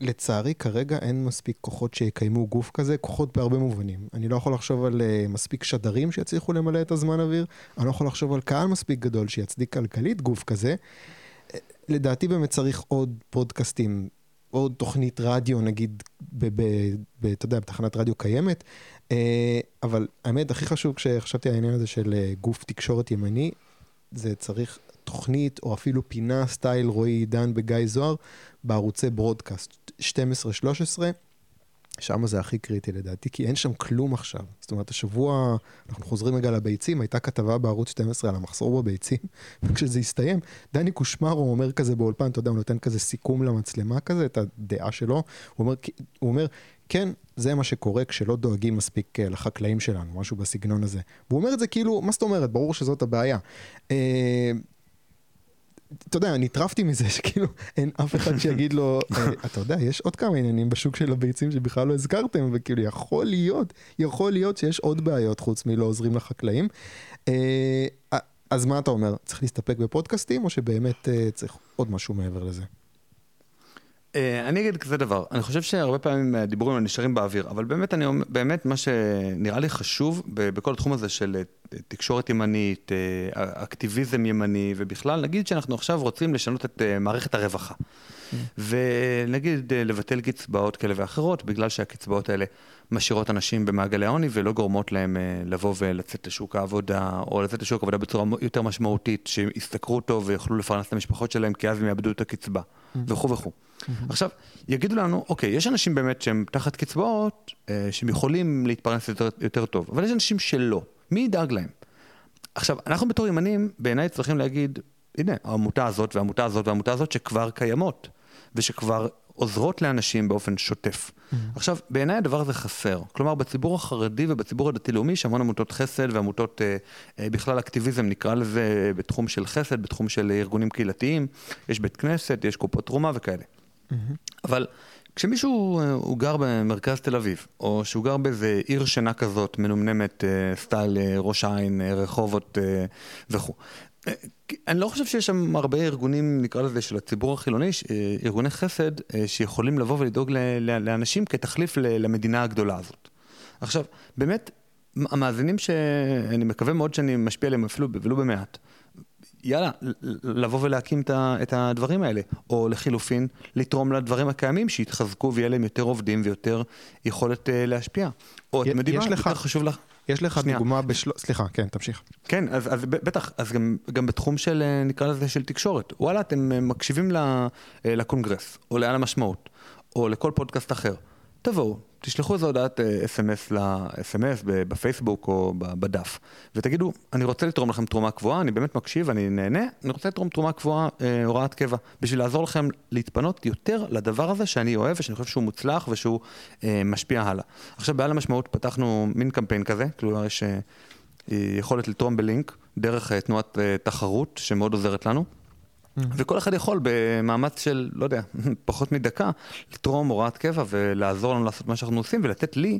לצערי, כרגע אין מספיק כוחות שיקיימו גוף כזה, כוחות בהרבה מובנים. אני לא יכול לחשוב על uh, מספיק שדרים שיצליחו למלא את הזמן אוויר, אני לא יכול לחשוב על קהל מספיק גדול שיצדיק כלכלית גוף כזה. לדעתי באמת צריך עוד פודקאסטים, עוד תוכנית רדיו, נגיד, אתה יודע, בתחנת רדיו קיימת, אה, אבל האמת, הכי חשוב כשחשבתי על העניין הזה של אה, גוף תקשורת ימני, זה צריך תוכנית או אפילו פינה סטייל רועי עידן בגיא זוהר בערוצי ברודקאסט 12-13. שם זה הכי קריטי לדעתי, כי אין שם כלום עכשיו. זאת אומרת, השבוע, אנחנו חוזרים רגע לביצים, הייתה כתבה בערוץ 12 על המחסור בביצים, וכשזה הסתיים, דני קושמרו אומר כזה באולפן, אתה יודע, הוא נותן כזה סיכום למצלמה כזה, את הדעה שלו, הוא אומר, הוא אומר כן, זה מה שקורה כשלא דואגים מספיק אה, לחקלאים שלנו, משהו בסגנון הזה. והוא אומר את זה כאילו, מה זאת אומרת? ברור שזאת הבעיה. אה, אתה יודע, נטרפתי מזה שכאילו אין אף אחד שיגיד לו, אה, אתה יודע, יש עוד כמה עניינים בשוק של הביצים שבכלל לא הזכרתם, וכאילו יכול להיות, יכול להיות שיש עוד בעיות חוץ מלא עוזרים לחקלאים. אז מה אתה אומר, צריך להסתפק בפודקאסטים, או שבאמת צריך עוד משהו מעבר לזה? אה, אני אגיד כזה דבר, אני חושב שהרבה פעמים הדיבורים נשארים באוויר, אבל באמת, אני, באמת מה שנראה לי חשוב בכל התחום הזה של אה, תקשורת ימנית, אה, אקטיביזם ימני, ובכלל, נגיד שאנחנו עכשיו רוצים לשנות את מערכת הרווחה. ונגיד לבטל קצבאות כאלה ואחרות, בגלל שהקצבאות האלה משאירות אנשים במעגלי העוני ולא גורמות להם לבוא ולצאת לשוק העבודה, או לצאת לשוק העבודה בצורה יותר משמעותית, שישתכרו טוב ויוכלו לפרנס את המשפחות שלהם, כי אז הם יאבדו את הקצבה, וכו' וכו'. עכשיו, יגידו לנו, אוקיי, יש אנשים באמת שהם תחת קצבאות, אה, שהם יכולים להתפרנס יותר, יותר טוב, אבל יש אנשים שלא. מי ידאג להם? עכשיו, אנחנו בתור ימנים, בעיניי צריכים להגיד, הנה, העמותה הזאת והעמותה הזאת והעמותה הזאת שכבר קיימות, ושכבר עוזרות לאנשים באופן שוטף. Mm-hmm. עכשיו, בעיניי הדבר הזה חסר. כלומר, בציבור החרדי ובציבור הדתי-לאומי יש המון עמותות חסד ועמותות אה, אה, בכלל אקטיביזם, נקרא לזה, בתחום של חסד, בתחום של ארגונים קהילתיים. יש בית כנסת, יש קופות תרומה וכאלה. אבל כשמישהו אה, הוא גר במרכז תל אביב, או שהוא גר באיזה עיר שינה כזאת, מנומנמת, אה, סטייל אה, ראש העין, רחובות וכו'. אני לא חושב שיש שם הרבה ארגונים, נקרא לזה, של הציבור החילוני, ארגוני חסד, שיכולים לבוא ולדאוג לאנשים כתחליף למדינה הגדולה הזאת. עכשיו, באמת, המאזינים שאני מקווה מאוד שאני משפיע עליהם אפילו ולו במעט, יאללה, לבוא ולהקים את הדברים האלה. או לחילופין, לתרום לדברים הקיימים, שיתחזקו ויהיה להם יותר עובדים ויותר יכולת להשפיע. או אתם יודעים מה, יותר חשוב לך... יש לך שנייה. דוגמה בשל... סליחה, כן, תמשיך. כן, אז, אז בטח, אז גם, גם בתחום של, נקרא לזה, של תקשורת. וואלה, אתם מקשיבים לקונגרס, או לעל המשמעות, או לכל פודקאסט אחר. תבואו, תשלחו איזו הודעת אס.אם.אס ל-אס.אם.אס בפייסבוק או בדף, ותגידו, אני רוצה לתרום לכם תרומה קבועה, אני באמת מקשיב, אני נהנה, אני רוצה לתרום תרומה קבועה, אה, הוראת קבע, בשביל לעזור לכם להתפנות יותר לדבר הזה שאני אוהב ושאני חושב שהוא מוצלח ושהוא אה, משפיע הלאה. עכשיו, בעל המשמעות פתחנו מין קמפיין כזה, כלומר יש אה, יכולת לתרום בלינק דרך אה, תנועת אה, תחרות שמאוד עוזרת לנו. וכל אחד יכול במאמץ של, לא יודע, פחות מדקה, לתרום הוראת קבע ולעזור לנו לעשות מה שאנחנו עושים ולתת לי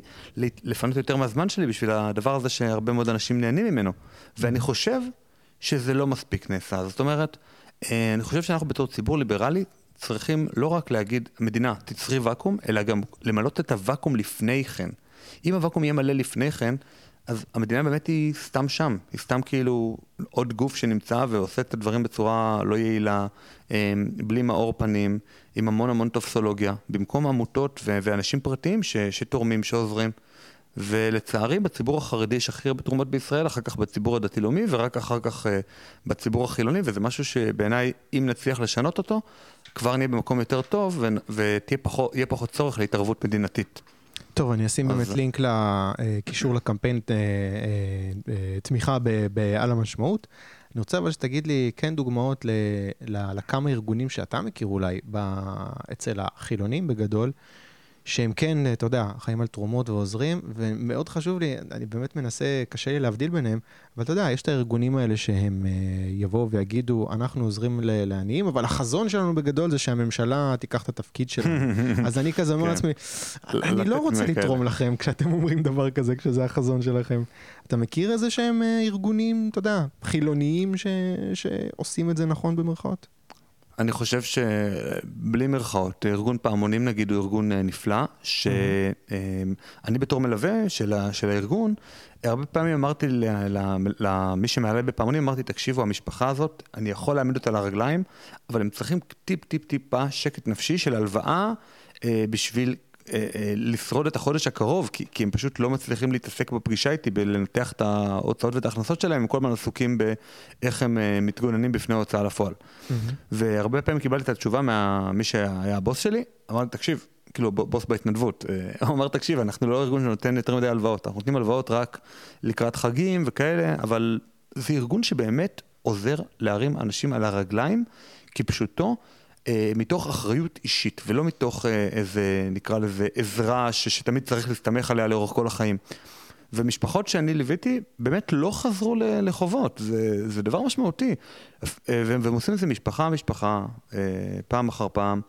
לפנות יותר מהזמן שלי בשביל הדבר הזה שהרבה מאוד אנשים נהנים ממנו. ואני חושב שזה לא מספיק נעשה. זאת אומרת, אה, אני חושב שאנחנו בתור ציבור ליברלי צריכים לא רק להגיד, המדינה תצרי ואקום, אלא גם למלות את הוואקום לפני כן. אם הוואקום יהיה מלא לפני כן, אז המדינה באמת היא סתם שם, היא סתם כאילו עוד גוף שנמצא ועושה את הדברים בצורה לא יעילה, אמ, בלי מאור פנים, עם המון המון טופסולוגיה, במקום עמותות ואנשים פרטיים שתורמים, שעוזרים. ולצערי בציבור החרדי יש הכי הרבה תרומות בישראל, אחר כך בציבור הדתי-לאומי ורק אחר כך uh, בציבור החילוני, וזה משהו שבעיניי, אם נצליח לשנות אותו, כבר נהיה במקום יותר טוב ויהיה פחות, פחות צורך להתערבות מדינתית. טוב, אני אשים באמת לינק לקישור לקמפיין אה, אה, אה, תמיכה בעל המשמעות. אני רוצה אבל שתגיד לי כן דוגמאות לכמה ארגונים שאתה מכיר אולי אצל החילונים בגדול, שהם כן, אתה יודע, חיים על תרומות ועוזרים, ומאוד חשוב לי, אני באמת מנסה, קשה לי להבדיל ביניהם, אבל אתה יודע, יש את הארגונים האלה שהם uh, יבואו ויגידו, אנחנו עוזרים לעניים, אבל החזון שלנו בגדול זה שהממשלה תיקח את התפקיד שלנו. אז אני כזה אומר כן. לעצמי, אני לא רוצה לתרום לכם כשאתם אומרים דבר כזה, כשזה החזון שלכם. אתה מכיר איזה שהם uh, ארגונים, אתה יודע, חילוניים שעושים את זה נכון במרכאות? אני חושב שבלי מירכאות, ארגון פעמונים נגיד הוא ארגון אה, נפלא, שאני בתור מלווה של, של הארגון, הרבה פעמים אמרתי למי שמעלה בפעמונים, אמרתי, תקשיבו, המשפחה הזאת, אני יכול להעמיד אותה לרגליים, אבל הם צריכים טיפ טיפ טיפה שקט נפשי של הלוואה אה, בשביל לשרוד את החודש הקרוב, כי, כי הם פשוט לא מצליחים להתעסק בפגישה איתי, בלנתח את ההוצאות ואת ההכנסות שלהם, הם כל הזמן עסוקים באיך הם אה, מתגוננים בפני ההוצאה לפועל. Mm-hmm. והרבה פעמים קיבלתי את התשובה ממי שהיה הבוס שלי, אמר לי, תקשיב, כאילו בוס בהתנדבות, הוא אמר, תקשיב, אנחנו לא ארגון שנותן יותר מדי הלוואות, אנחנו נותנים הלוואות רק לקראת חגים וכאלה, אבל זה ארגון שבאמת עוזר להרים אנשים על הרגליים, כי פשוטו, אה, מתוך אחריות אישית, ולא מתוך אה, איזה, נקרא לזה, עזרה ש, שתמיד צריך להסתמך עליה לאורך כל החיים. ומשפחות שאני ליוויתי באמת לא חזרו לחובות, זה, זה דבר משמעותי. אה, והם עושים את זה משפחה משפחה, פעם אחר פעם,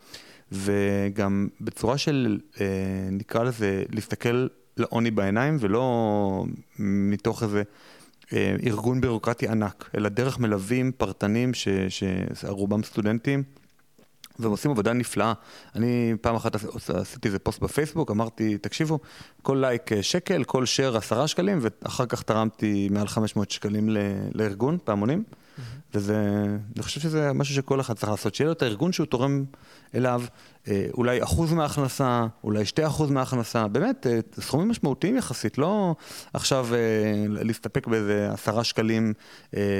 וגם בצורה של, נקרא לזה, להסתכל לעוני בעיניים, ולא מתוך איזה ארגון בירוקרטי ענק, אלא דרך מלווים פרטנים, שרובם סטודנטים. והם עושים עבודה נפלאה. אני פעם אחת עשיתי איזה פוסט בפייסבוק, אמרתי, תקשיבו, כל לייק אה, שקל, כל שייר עשרה שקלים, ואחר כך תרמתי מעל 500 שקלים לארגון, פעמונים. וזה, אני חושב שזה משהו שכל אחד צריך לעשות, שיהיה לו את הארגון שהוא תורם אליו, אה, אולי אחוז מההכנסה, אולי שתי אחוז מההכנסה, באמת, אה, סכומים משמעותיים יחסית, לא עכשיו להסתפק באיזה עשרה שקלים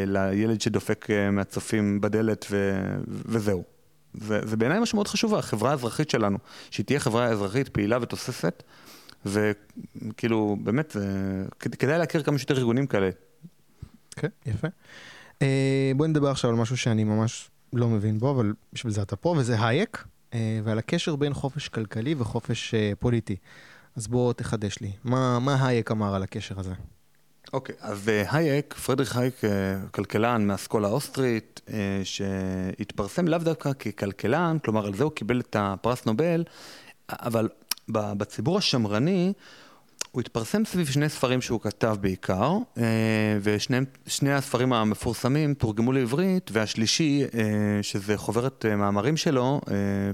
לילד שדופק מהצופים בדלת ו... וזהו. זה, זה משהו מאוד חשוב, החברה האזרחית שלנו, שהיא תהיה חברה אזרחית פעילה ותוססת, וכאילו, באמת, כדאי להכיר כמה שיותר ארגונים כאלה. כן, okay, יפה. Uh, בואי נדבר עכשיו על משהו שאני ממש לא מבין בו, אבל בשביל זה אתה פה, וזה הייק, uh, ועל הקשר בין חופש כלכלי וחופש uh, פוליטי. אז בוא תחדש לי, מה, מה הייק אמר על הקשר הזה? אוקיי, okay, אז אה, הייק, פרדריך הייק, אה, כלכלן מהאסכולה האוסטרית, אה, שהתפרסם לאו דווקא ככלכלן, כלומר על זה הוא קיבל את הפרס נובל, אבל בציבור השמרני הוא התפרסם סביב שני ספרים שהוא כתב בעיקר, ושני הספרים המפורסמים תורגמו לעברית, והשלישי, שזה חוברת מאמרים שלו,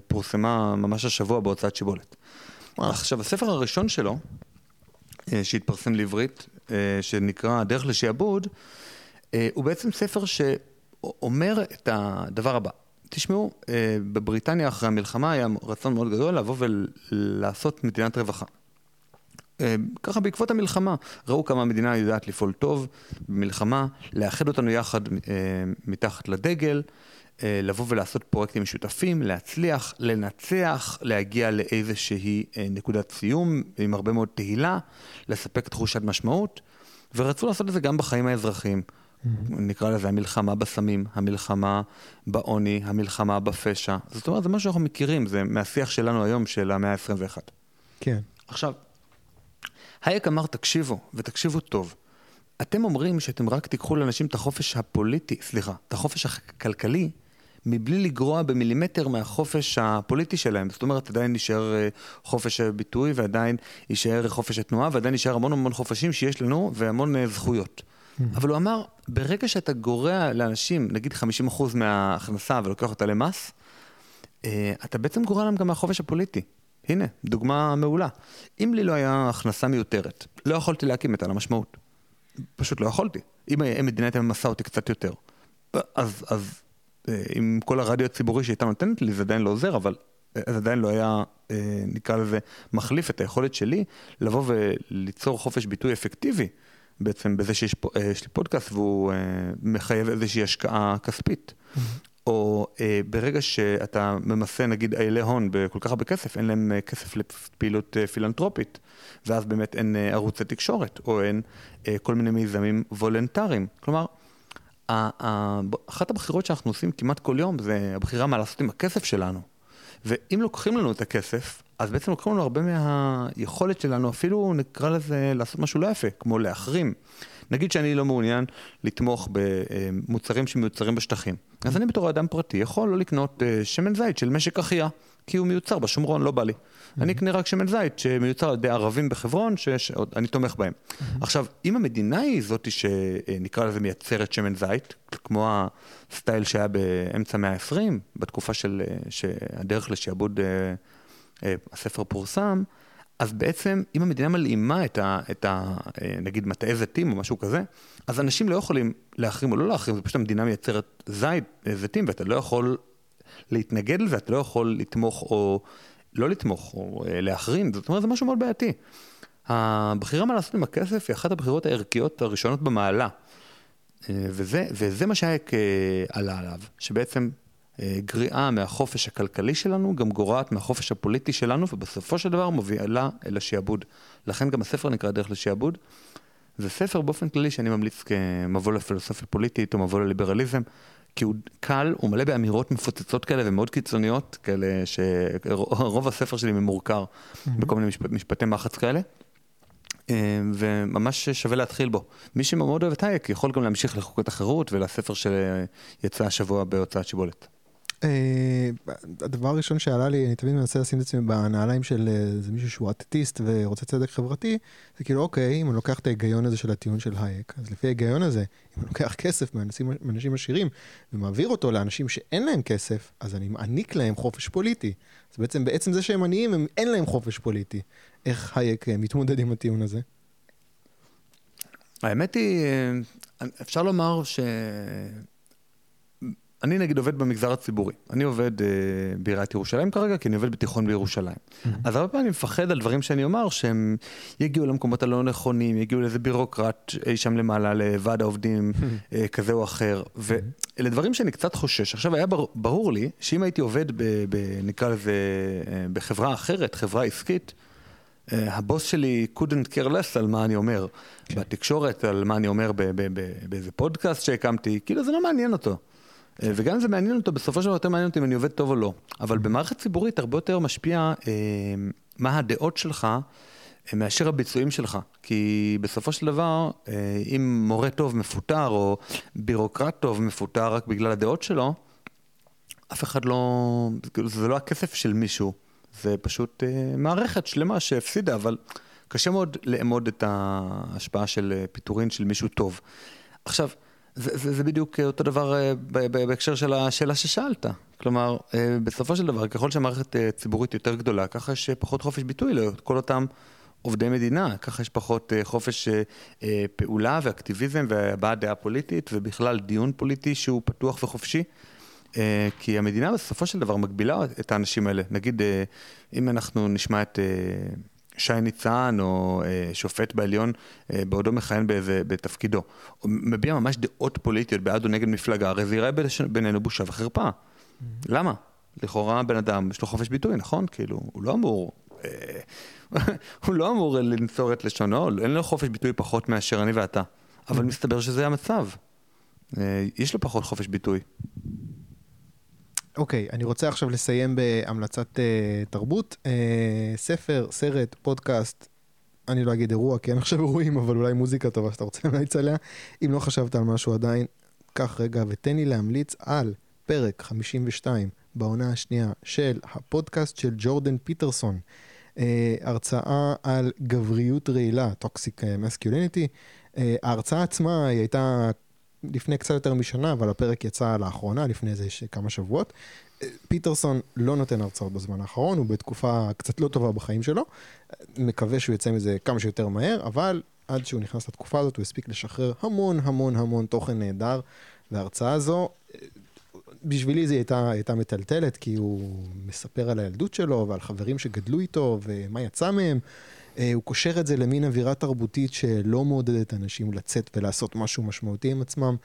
פורסמה ממש השבוע בהוצאת שיבולת. עכשיו, הספר הראשון שלו, שהתפרסם לעברית, אה, שנקרא הדרך לשעבוד, אה, הוא בעצם ספר שהוא אומר את הדבר הבא. תשמעו, אה, בבריטניה אחרי המלחמה היה רצון מאוד גדול לבוא ולעשות מדינת רווחה. אה, ככה בעקבות המלחמה, ראו כמה המדינה יודעת לפעול טוב במלחמה, לאחד אותנו יחד אה, מתחת לדגל, לבוא ולעשות פרויקטים משותפים, להצליח, לנצח, להגיע לאיזושהי נקודת סיום עם הרבה מאוד תהילה, לספק תחושת משמעות, ורצו לעשות את זה גם בחיים האזרחיים. נקרא לזה המלחמה בסמים, המלחמה בעוני, המלחמה בפשע. זאת אומרת, זה משהו שאנחנו מכירים, זה מהשיח שלנו היום של המאה ה-21. כן. עכשיו, הייק אמר, תקשיבו, ותקשיבו טוב. אתם אומרים שאתם רק תיקחו לאנשים את החופש הפוליטי, סליחה, את החופש הכלכלי, מבלי לגרוע במילימטר מהחופש הפוליטי שלהם. זאת אומרת, עדיין יישאר אה, חופש הביטוי, ועדיין יישאר חופש התנועה, ועדיין יישאר המון המון חופשים שיש לנו, והמון אה, זכויות. Mm-hmm. אבל הוא אמר, ברגע שאתה גורע לאנשים, נגיד 50% מההכנסה ולוקח אותה למס, אה, אתה בעצם גורע להם גם מהחופש הפוליטי. הנה, דוגמה מעולה. אם לי לא היה הכנסה מיותרת, לא יכולתי להקים את על המשמעות. פשוט לא יכולתי. אם המדינה הייתה ממסה אותי קצת יותר. אז, אז עם כל הרדיו הציבורי שהייתה נותנת לי, זה עדיין לא עוזר, אבל אה, זה עדיין לא היה, נקרא לזה, מחליף את היכולת שלי לבוא וליצור חופש ביטוי אפקטיבי. בעצם בזה שיש פה, יש לי פודקאסט והוא אה, מחייב איזושהי השקעה כספית. Mm-hmm. או אה, ברגע שאתה ממסה נגיד איילי הון בכל כך הרבה כסף, אין להם אה, כסף לפעילות אה, פילנטרופית, ואז באמת אין אה, ערוצי תקשורת, או אין אה, כל מיני מיזמים וולנטריים. כלומר, אחת הבחירות שאנחנו עושים כמעט כל יום זה הבחירה מה לעשות עם הכסף שלנו. ואם לוקחים לנו את הכסף, אז בעצם לוקחים לנו הרבה מהיכולת שלנו, אפילו נקרא לזה לעשות משהו לא יפה, כמו להחרים. נגיד שאני לא מעוניין לתמוך במוצרים שמיוצרים בשטחים. אז אני בתור אדם פרטי יכול לא לקנות אה, שמן זית של משק אחיה, כי הוא מיוצר בשומרון, לא בא לי. אני אקנה רק שמן זית שמיוצר על ידי ערבים בחברון, שאני תומך בהם. עכשיו, אם המדינה היא זאתי שנקרא לזה מייצרת שמן זית, כמו הסטייל שהיה באמצע המאה ה-20, בתקופה של הדרך לשעבוד אה, הספר פורסם, אז בעצם אם המדינה מלאימה את ה, את ה... אה, נגיד מטעי זיתים או משהו כזה, אז אנשים לא יכולים להחרים או לא להחרים, זה פשוט המדינה מייצרת זית, אה, זיתים, ואתה לא יכול להתנגד לזה, אתה לא יכול לתמוך או לא לתמוך או להחרים, זאת אומרת זה משהו מאוד בעייתי. הבחירה מה לעשות עם הכסף היא אחת הבחירות הערכיות הראשונות במעלה. וזה, וזה מה שהיה עלה עליו, שבעצם אה, גריעה מהחופש הכלכלי שלנו, גם גורעת מהחופש הפוליטי שלנו, ובסופו של דבר מובילה אל השעבוד. לכן גם הספר נקרא דרך לשעבוד. זה ספר באופן כללי שאני ממליץ כמבוא לפילוסופיה פוליטית או מבוא לליברליזם, כי הוא קל, הוא מלא באמירות מפוצצות כאלה ומאוד קיצוניות, כאלה שרוב הספר שלי ממורכר mm-hmm. בכל מיני משפט, משפטי מחץ כאלה. אה, וממש שווה להתחיל בו. מי שמאוד אוהב את הייק יכול גם להמשיך לחוקת החירות ולספר שיצא השבוע בהוצאת שיבולת. אה, הדבר הראשון שעלה לי, אני תמיד מנסה לשים את עצמי בנעליים של איזה מישהו שהוא אטטיסט ורוצה צדק חברתי, זה כאילו אוקיי, אם אני לוקח את ההיגיון הזה של הטיעון של הייק, אז לפי ההיגיון הזה, אם אני לוקח כסף מאנשים, עשירים ומעביר אותו לאנשים שאין להם כסף, אז אני מעניק להם חופש פוליטי. אז בעצם, בעצם זה שהם עניים, הם, אין להם חופש פוליטי. איך הייק אה, מתמודד עם הטיעון הזה? האמת היא, אה, אפשר לומר ש... אני נגיד עובד במגזר הציבורי, אני עובד אה, בעיריית ירושלים כרגע, כי אני עובד בתיכון בירושלים. Mm-hmm. אז הרבה פעמים אני מפחד על דברים שאני אומר, שהם יגיעו למקומות הלא נכונים, יגיעו לאיזה בירוקרט אי שם למעלה, לוועד העובדים mm-hmm. אה, כזה או אחר, ואלה mm-hmm. דברים שאני קצת חושש. עכשיו, היה ברור, ברור לי שאם הייתי עובד, ב, ב, נקרא לזה, אה, בחברה אחרת, חברה עסקית, אה, הבוס שלי couldn't care less על מה אני אומר כן. בתקשורת, על מה אני אומר באיזה פודקאסט שהקמתי, כאילו זה לא מעניין אותו. אה, וגם אם זה מעניין אותו, בסופו של דבר יותר מעניין אותי אם אני עובד טוב או לא. אבל במערכת ציבורית הרבה יותר משפיע אה, מה הדעות שלך אה, מאשר הביצועים שלך. כי בסופו של דבר, אה, אם מורה טוב מפוטר, או בירוקרט טוב מפוטר רק בגלל הדעות שלו, אף אחד לא... זה לא הכסף של מישהו, זה פשוט אה, מערכת שלמה שהפסידה, אבל קשה מאוד לאמוד את ההשפעה של אה, פיטורין של מישהו טוב. עכשיו, זה, זה, זה בדיוק אותו דבר אה, בהקשר של השאלה ששאלת. כלומר, אה, בסופו של דבר, ככל שהמערכת אה, ציבורית יותר גדולה, ככה יש פחות חופש ביטוי לכל אותם עובדי מדינה, ככה יש פחות אה, חופש אה, אה, פעולה ואקטיביזם והבעת דעה פוליטית ובכלל דיון פוליטי שהוא פתוח וחופשי. אה, כי המדינה בסופו של דבר מגבילה את האנשים האלה. נגיד, אה, אם אנחנו נשמע את אה, שי ניצן או שופט בעליון בעודו מכהן באיזה, בתפקידו, הוא מביע ממש דעות פוליטיות בעד או נגד מפלגה, הרי זה ייראה בינינו בושה וחרפה. Mm-hmm. למה? לכאורה בן אדם יש לו חופש ביטוי, נכון? כאילו, הוא לא אמור... הוא לא אמור לנצור את לשונו, אין לו חופש ביטוי פחות מאשר אני ואתה. אבל mm-hmm. מסתבר שזה המצב. יש לו פחות חופש ביטוי. אוקיי, אני רוצה עכשיו לסיים בהמלצת uh, תרבות. Uh, ספר, סרט, פודקאסט, אני לא אגיד אירוע, כי אין עכשיו אירועים, אבל אולי מוזיקה טובה שאתה רוצה להמליץ עליה. אם לא חשבת על משהו עדיין, קח רגע ותן לי להמליץ על פרק 52 בעונה השנייה של הפודקאסט של ג'ורדן פיטרסון. Uh, הרצאה על גבריות רעילה, toxic masculinity. Uh, ההרצאה עצמה היא הייתה לפני קצת יותר משנה, אבל הפרק יצא לאחרונה, לפני איזה כמה שבועות. פיטרסון לא נותן הרצאות בזמן האחרון, הוא בתקופה קצת לא טובה בחיים שלו. מקווה שהוא יצא מזה כמה שיותר מהר, אבל עד שהוא נכנס לתקופה הזאת הוא הספיק לשחרר המון המון המון תוכן נהדר. וההרצאה הזו, בשבילי זו הייתה, הייתה מטלטלת, כי הוא מספר על הילדות שלו ועל חברים שגדלו איתו ומה יצא מהם. אה, הוא קושר את זה למין אווירה תרבותית שלא מעודדת אנשים לצאת ולעשות משהו משמעותי עם עצמם,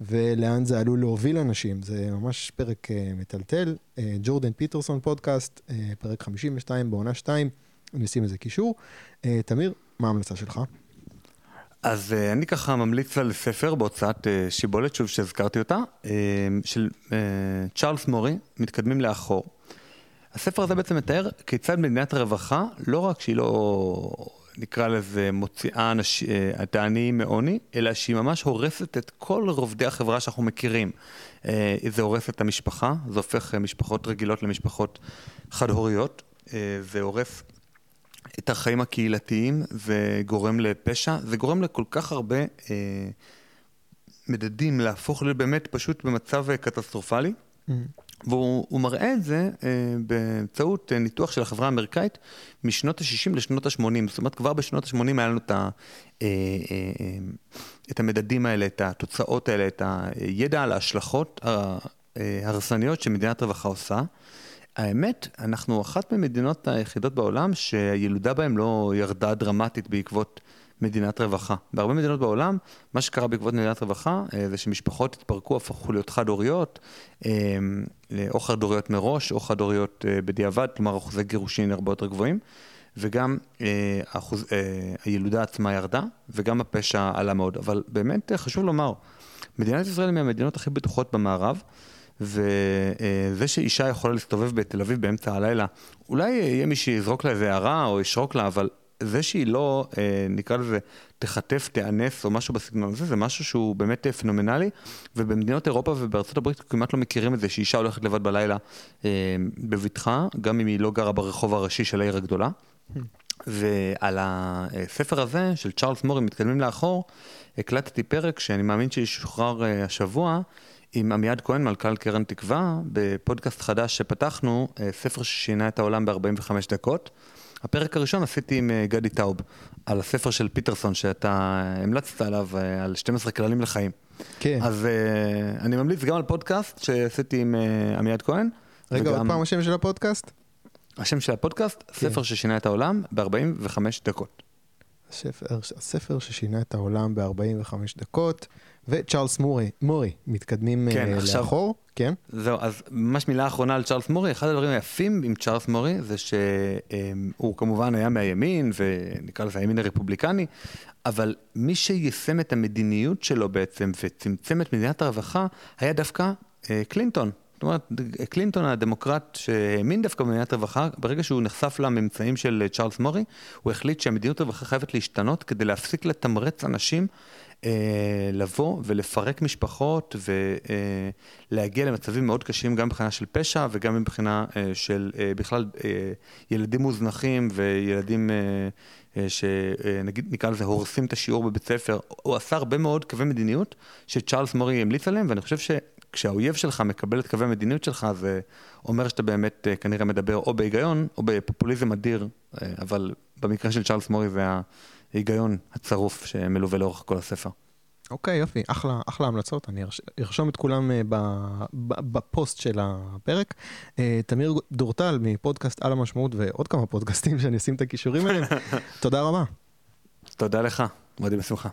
ולאן זה עלול להוביל אנשים. זה ממש פרק אה, מטלטל. אה, ג'ורדן פיטרסון פודקאסט, פרק 52 בעונה 2, אני אשים איזה קישור. תמיר, מה ההמלצה שלך? אז uh, אני ככה ממליץ על ספר בהוצאת uh, שיבולת, שוב שהזכרתי אותה, uh, של צ'ארלס מורי, מתקדמים לאחור. הספר הזה בעצם מתאר כיצד מדינת רווחה, לא רק שהיא לא, נקרא לזה, מוציאה אה, את העניים מעוני, אלא שהיא ממש הורסת את כל רובדי החברה שאנחנו מכירים. אה, זה הורס את המשפחה, זה הופך משפחות רגילות למשפחות חד-הוריות, אה, זה הורס את החיים הקהילתיים, זה גורם לפשע, זה גורם לכל כך הרבה מדדים להפוך להיות באמת פשוט במצב קטסטרופלי. Mm-hmm. והוא מראה את זה אה, באמצעות אה, ניתוח של החברה האמריקאית משנות ה-60 לשנות ה-80. זאת אומרת, כבר בשנות ה-80 היה לנו את, ה, אה, אה, אה, את המדדים האלה, את התוצאות האלה, את הידע על ההשלכות ההרסניות שמדינת רווחה עושה. האמת, אנחנו אחת ממדינות היחידות בעולם שהילודה בהן לא ירדה דרמטית בעקבות מדינת רווחה. בהרבה מדינות בעולם, מה שקרה בעקבות מדינת רווחה, אה, זה שמשפחות התפרקו, הפכו להיות חד-הוריות, אה, או חד-הוריות מראש, או חד-הוריות אה, בדיעבד, כלומר אחוזי גירושין הרבה יותר גבוהים, וגם אחוז, הילודה עצמה ירדה, וגם הפשע עלה מאוד. אבל באמת חשוב לומר, מדינת ישראל היא מהמדינות הכי בטוחות במערב. וזה שאישה יכולה להסתובב בתל אביב באמצע הלילה, אולי יהיה מי שיזרוק לה איזה הערה או ישרוק לה, אבל זה שהיא לא, אה, נקרא לזה, תחטף, תיאנס או משהו בסגנון הזה, זה משהו שהוא באמת אה, פנומנלי, ובמדינות אירופה ובארצות הברית כמעט לא מכירים את זה שאישה הולכת לבד בלילה אה, בבטחה, גם אם היא לא גרה ברחוב הראשי של העיר הגדולה. ועל הספר הזה של צ'ארלס מורי, מתקדמים לאחור, הקלטתי פרק שאני מאמין שישוחרר השבוע. עם עמיעד כהן, מלכ"ל קרן תקווה, בפודקאסט חדש שפתחנו, ספר ששינה את העולם ב-45 דקות. הפרק הראשון עשיתי עם אה, גדי טאוב, על הספר של פיטרסון שאתה המלצת עליו, אה, על 12 כללים לחיים. כן. אז uh, אני ממליץ גם על פודקאסט שעשיתי עם uh, עמיעד כהן. רגע, וגם... עוד פעם השם של הפודקאסט? השם של הפודקאסט, כן. ספר ששינה את העולם ב-45 דקות. ספר, ספר ששינה את העולם ב-45 דקות. וצ'ארלס מורי, מורי, מתקדמים כן, uh, עכשיו, לאחור, כן? זהו, אז ממש מילה אחרונה על צ'ארלס מורי, אחד הדברים היפים עם צ'ארלס מורי זה שהוא כמובן היה מהימין, ונקרא לזה הימין הרפובליקני, אבל מי שיישם את המדיניות שלו בעצם וצמצם את מדינת הרווחה, היה דווקא uh, קלינטון. זאת אומרת, קלינטון הדמוקרט שהאמין דווקא במדינת רווחה, ברגע שהוא נחשף לממצאים של צ'ארלס מורי, הוא החליט שהמדיניות הרווחה חייבת להשתנות כדי להפסיק לתמרץ אנשים אה, לבוא ולפרק משפחות ולהגיע למצבים מאוד קשים גם מבחינה של פשע וגם מבחינה אה, של אה, בכלל ילדים מוזנחים וילדים שנגיד נקרא לזה הורסים את השיעור בבית ספר. הוא עשה הרבה מאוד קווי מדיניות שצ'ארלס מורי המליץ עליהם ואני חושב ש... כשהאויב שלך מקבל את קווי המדיניות שלך, זה אומר שאתה באמת אה, כנראה מדבר או בהיגיון או בפופוליזם אדיר, אה, אבל במקרה של צ'ארלס מורי זה ההיגיון הצרוף שמלווה לאורך כל הספר. אוקיי, יופי, אחלה, אחלה המלצות, אני ארשום את כולם אה, בפוסט של הפרק. תמיר דורטל מפודקאסט על המשמעות ועוד כמה פודקאסטים שאני אשים את הכישורים האלה, תודה רבה. תודה לך, מאוד בשמחה.